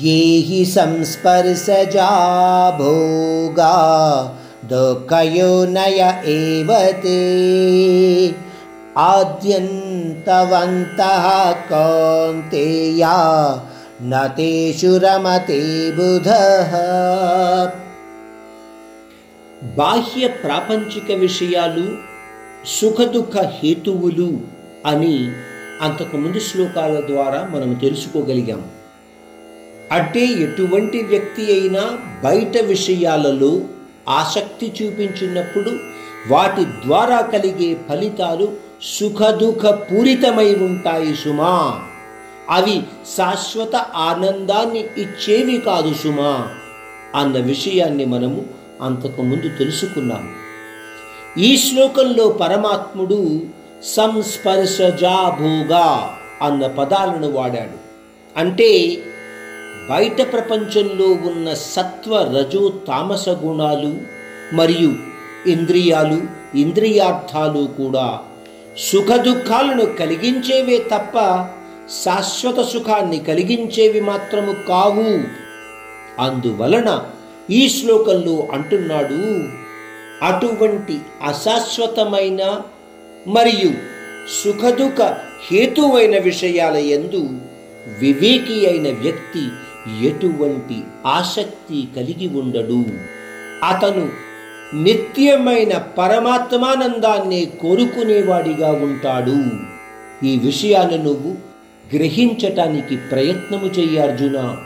ये हि संस्पर्शजा भोगा दुःखयोनय एव ते आद्यन्तवन्तः कौन्तेया न तेषु रमते बुधः బాహ్య ప్రాపంచిక విషయాలు సుఖదుఖ హేతువులు అని అంతకుముందు శ్లోకాల ద్వారా మనం తెలుసుకోగలిగాం అంటే ఎటువంటి వ్యక్తి అయినా బయట విషయాలలో ఆసక్తి చూపించినప్పుడు వాటి ద్వారా కలిగే ఫలితాలు సుఖదుఖ పూరితమై ఉంటాయి సుమా. అవి శాశ్వత ఆనందాన్ని ఇచ్చేవి కాదు సుమా అన్న విషయాన్ని మనము అంతకుముందు తెలుసుకున్నాము ఈ శ్లోకంలో పరమాత్ముడు సంస్పర్శజాభోగా అన్న పదాలను వాడాడు. అంటే బయట ప్రపంచంలో ఉన్న సత్వ రజో తామస గుణాలు మరియు ఇంద్రియాలు ఇంద్రియార్థాలు కూడా సుఖ దుఃఖాలను కలిగించేవే తప్ప శాశ్వత సుఖాన్ని కలిగించేవి మాత్రము కావు. అందువలన ఈ శ్లోకంలో అంటున్నాడు అటువంటి అశాశ్వతమైన మరియు సుఖదుఖ హేతువైన విషయాల ఎందు వివేకి అయిన వ్యక్తి ఎటువంటి ఆసక్తి కలిగి ఉండడు. అతను నిత్యమైన పరమాత్మానందాన్ని కోరుకునేవాడిగా ఉంటాడు. ఈ విషయాన్ని నువ్వు గ్రహించటానికి ప్రయత్నము చెయ్యి అర్జున.